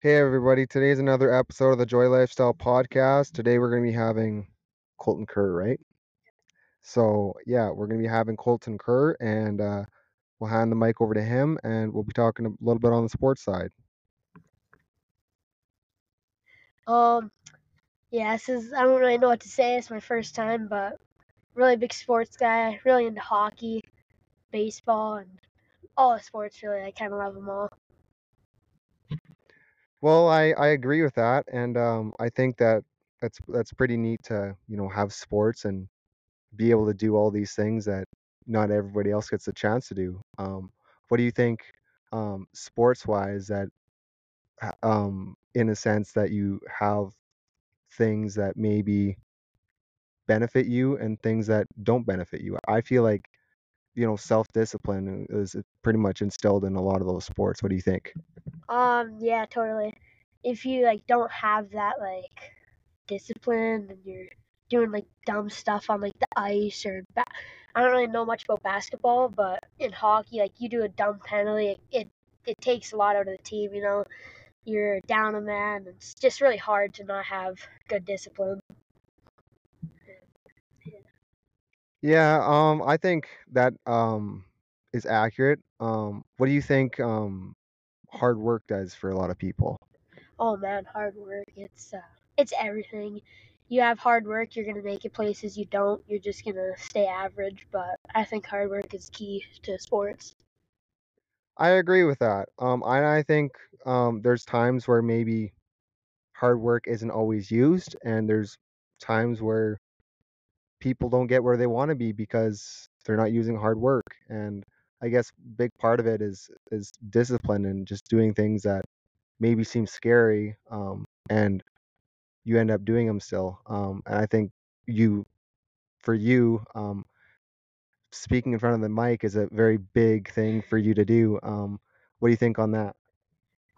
Hey everybody, today's another episode of the Joey Lifestyle Podcast. Today we're going to be having Colten Kerr, right? So, yeah, we're going to be having Colten Kerr and uh, we'll hand the mic over to him and we'll be talking a little bit on the sports side. Um, yeah, this is, I don't really know what to say. It's my first time, but really big sports guy, really into hockey, baseball, and all the sports, really. I kind of love them all. Well, I, I agree with that and um, I think that that's that's pretty neat to, you know, have sports and be able to do all these things that not everybody else gets a chance to do. Um, what do you think um, sports wise that ha- um, in a sense that you have things that maybe benefit you and things that don't benefit you. I feel like, you know, self-discipline is pretty much instilled in a lot of those sports. What do you think? Um, yeah, totally. If you, like, don't have that, like, discipline and you're doing, like, dumb stuff on, like, the ice or, ba- I don't really know much about basketball, but in hockey, like, you do a dumb penalty, it, it, it takes a lot out of the team, you know? You're down a man. It's just really hard to not have good discipline. Yeah, um, I think that um is accurate. Um, what do you think um hard work does for a lot of people? Oh man, hard work. It's uh, it's everything. You have hard work, you're gonna make it places. You don't, you're just gonna stay average. But I think hard work is key to sports. I agree with that. Um, I I think um there's times where maybe hard work isn't always used, and there's times where people don't get where they want to be because they're not using hard work and i guess big part of it is is discipline and just doing things that maybe seem scary um, and you end up doing them still um, and i think you for you um, speaking in front of the mic is a very big thing for you to do um, what do you think on that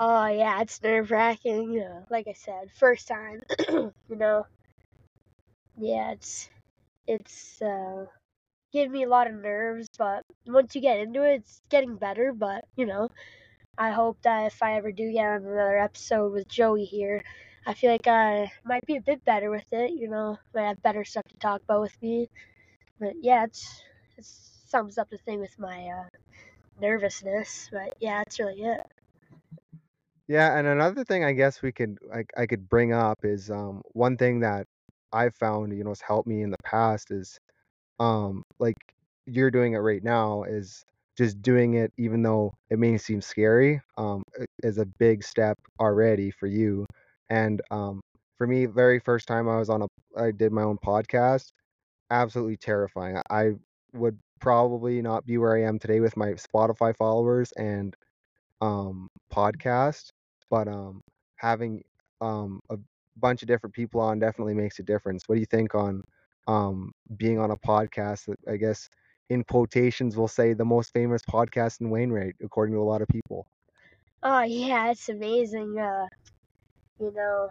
Oh yeah, it's nerve wracking. Uh, like I said, first time. you know. Yeah, it's it's uh, giving me a lot of nerves, but once you get into it, it's getting better. But you know, I hope that if I ever do get on another episode with Joey here, I feel like I might be a bit better with it. You know, might have better stuff to talk about with me. But yeah, it's it sums up the thing with my uh, nervousness. But yeah, that's really it. yeah and another thing i guess we could I, I could bring up is um, one thing that i've found you know has helped me in the past is um like you're doing it right now is just doing it even though it may seem scary um is a big step already for you. And um for me very first time i was on a i did my own podcast absolutely terrifying. I would probably not be where i am today with my spotify followers and um podcast but um having um a bunch of different people on definitely makes a difference what do you think on um being on a podcast that i guess in quotations we'll say the most famous podcast in wainwright according to a lot of people Oh yeah, it's amazing. Uh, you know,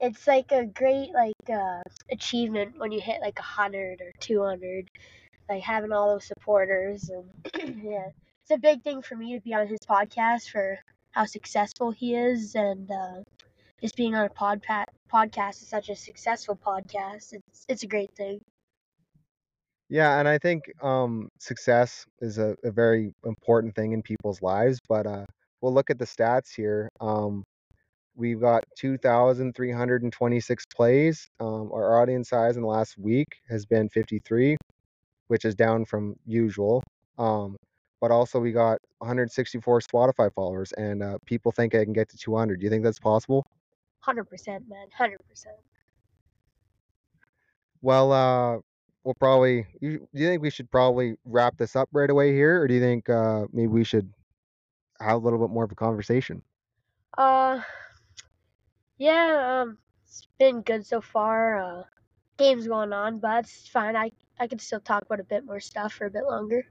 it's like a great like uh, achievement when you hit like a hundred or two hundred. Like having all those supporters and yeah, it's a big thing for me to be on his podcast for how successful he is and uh, just being on a pod podcast is such a successful podcast. It's it's a great thing. yeah and i think um success is a, a very important thing in people's lives but uh we'll look at the stats here um We've got 2,326 plays. Um, our audience size in the last week has been 53, which is down from usual. Um, but also, we got 164 Spotify followers, and uh, people think I can get to 200. Do you think that's possible? Hundred percent, man. Hundred percent. Well, uh, we'll probably. You, do you think we should probably wrap this up right away here, or do you think uh, maybe we should have a little bit more of a conversation? Uh, yeah. Um, it's been good so far. Uh, game's going on, but it's fine. I I can still talk about a bit more stuff for a bit longer.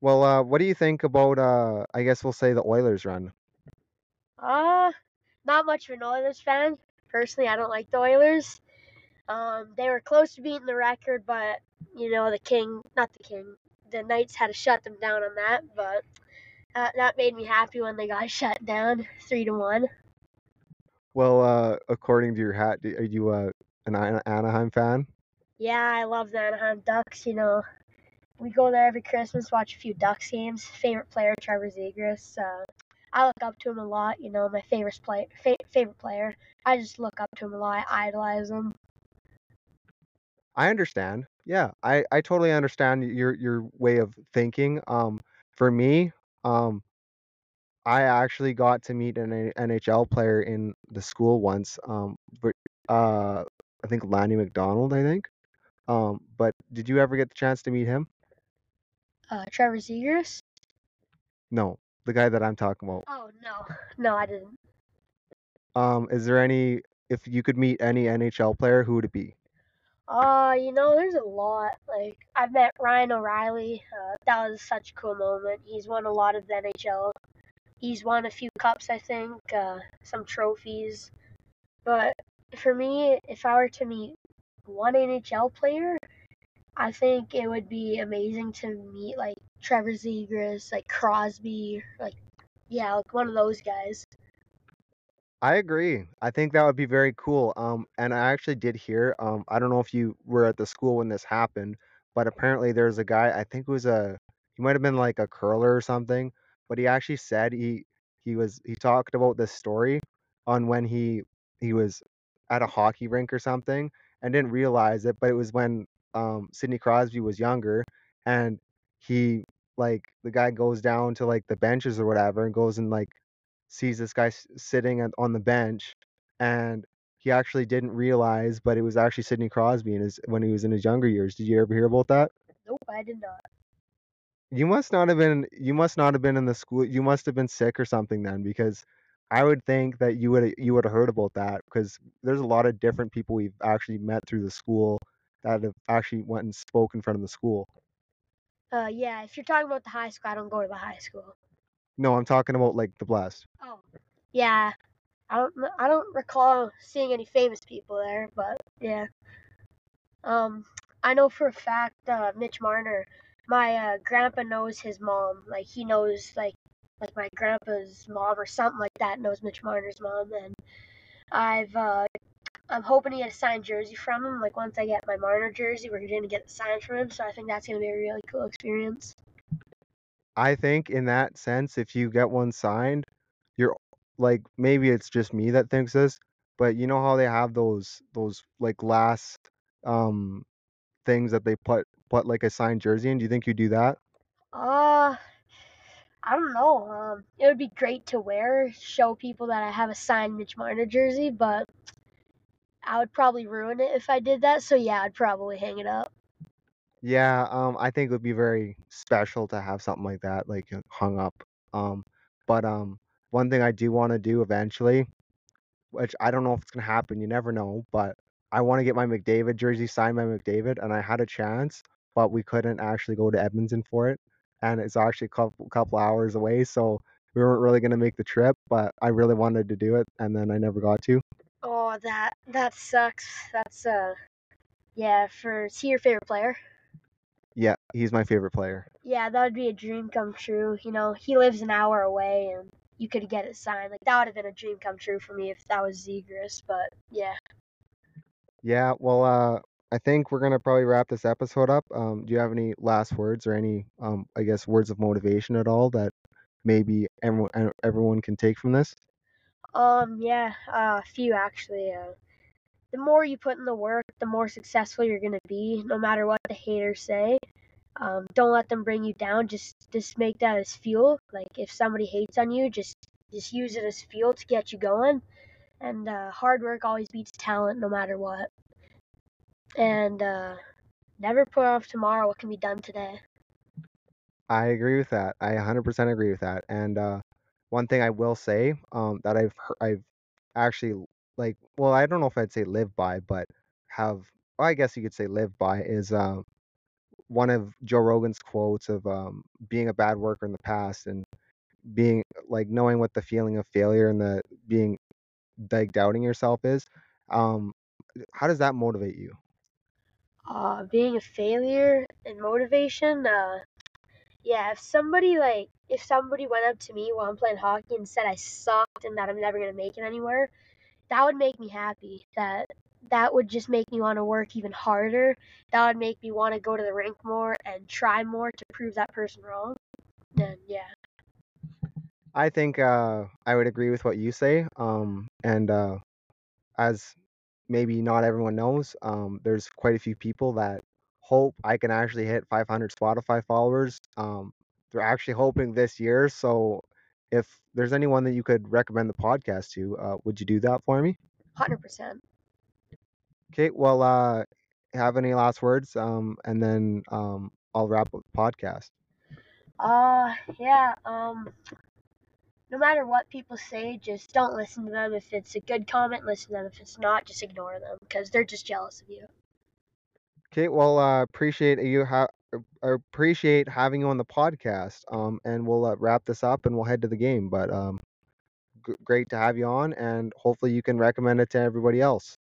Well, uh, what do you think about? Uh, I guess we'll say the Oilers run. Uh, not much of an Oilers fan. Personally, I don't like the Oilers. Um, they were close to beating the record, but you know the King, not the King, the Knights had to shut them down on that. But uh, that made me happy when they got shut down three to one. Well, uh, according to your hat, are you uh, an Anaheim fan? Yeah, I love the Anaheim Ducks. You know, we go there every Christmas, watch a few Ducks games. Favorite player, Trevor Zegras. Uh, I look up to him a lot. You know, my favorite play, fa- favorite player. I just look up to him a lot. I idolize him. I understand. Yeah, I I totally understand your your way of thinking. Um, for me, um, I actually got to meet an NHL player in the school once. Um, but uh, I think Lanny McDonald. I think. Um, but did you ever get the chance to meet him? Uh, Trevor Zegras. No, the guy that I'm talking about. Oh no, no, I didn't. Um, is there any? If you could meet any NHL player, who would it be? Uh, you know, there's a lot. Like I've met Ryan O'Reilly. Uh, that was such a cool moment. He's won a lot of the NHL. He's won a few cups, I think, uh, some trophies. But for me, if I were to meet one NHL player, I think it would be amazing to meet like Trevor Zegras, like Crosby, like yeah, like one of those guys. I agree. I think that would be very cool. Um, and I actually did hear, um, I don't know if you were at the school when this happened, but apparently there's a guy, I think it was a, he might have been like a curler or something, but he actually said he he was he talked about this story on when he he was at a hockey rink or something and didn't realize it, but it was when um Sidney Crosby was younger and he like the guy goes down to like the benches or whatever and goes and like sees this guy s- sitting on on the bench, and he actually didn't realize, but it was actually Sidney Crosby in his when he was in his younger years. Did you ever hear about that? Nope, I did not. You must not have been you must not have been in the school. You must have been sick or something then, because I would think that you would you would have heard about that because there's a lot of different people we've actually met through the school that have actually went and spoke in front of the school. Uh, yeah, if you're talking about the high school, I don't go to the high school. No, I'm talking about like the blast. Oh, yeah. I don't. I don't recall seeing any famous people there, but yeah. Um, I know for a fact, uh, Mitch Marner, my uh, grandpa knows his mom. Like he knows like like my grandpa's mom or something like that knows Mitch Marner's mom, and I've uh, I'm hoping to get a signed jersey from him. Like once I get my Marner jersey, we're gonna get it signed from him. So I think that's gonna be a really cool experience. I think in that sense, if you get one signed, you're like maybe it's just me that thinks this, but you know how they have those those like last um things that they put put like a signed jersey in. Do you think you do that? Uh, I don't know. Um, it would be great to wear, show people that I have a signed Mitch Marner jersey, but I would probably ruin it if I did that. So yeah, I'd probably hang it up. Yeah, um I think it would be very special to have something like that like uh, hung up. Um but um one thing I do want to do eventually which I don't know if it's gonna happen. You never know, but I want to get my McDavid jersey signed by McDavid, and I had a chance, but we couldn't actually go to Edmonton for it, and it's actually a couple couple hours away, so we weren't really gonna make the trip. But I really wanted to do it, and then I never got to. Oh, that that sucks. That's uh, yeah. For is he your favorite player? Yeah, he's my favorite player. Yeah, that would be a dream come true. You know, he lives an hour away, and you could get it signed. Like that would have been a dream come true for me if that was Zegras. But yeah. Yeah, well, uh, I think we're gonna probably wrap this episode up. Um, do you have any last words or any, um, I guess, words of motivation at all that maybe everyone everyone can take from this? Um, yeah, uh, a few actually. Uh, the more you put in the work, the more successful you're gonna be, no matter what the haters say. Um, don't let them bring you down. Just just make that as fuel. Like if somebody hates on you, just just use it as fuel to get you going. And uh, hard work always beats talent, no matter what. And uh, never put off tomorrow what can be done today. I agree with that. I 100% agree with that. And uh, one thing I will say um, that I've I've actually like, well, I don't know if I'd say live by, but have, well, I guess you could say live by is uh, one of Joe Rogan's quotes of um, being a bad worker in the past and being like knowing what the feeling of failure and the being like doubting yourself is. Um, how does that motivate you? Uh, being a failure and motivation. Uh, yeah, if somebody like if somebody went up to me while I'm playing hockey and said I sucked and that I'm never gonna make it anywhere, that would make me happy. That that would just make me want to work even harder. That would make me want to go to the rink more and try more to prove that person wrong. Then yeah. I think uh, I would agree with what you say. Um, and uh, as maybe not everyone knows, um, there's quite a few people that hope I can actually hit 500 Spotify followers. Um, they're actually hoping this year. So if there's anyone that you could recommend the podcast to, uh, would you do that for me? 100%. Okay. Well, uh, have any last words? Um, and then um, I'll wrap up the podcast. Uh, yeah. Um, no matter what people say, just don't listen to them. If it's a good comment, listen to them. If it's not, just ignore them because they're just jealous of you. Okay, well, uh, appreciate you ha- appreciate having you on the podcast. Um, and we'll uh, wrap this up and we'll head to the game. But um, g- great to have you on, and hopefully you can recommend it to everybody else.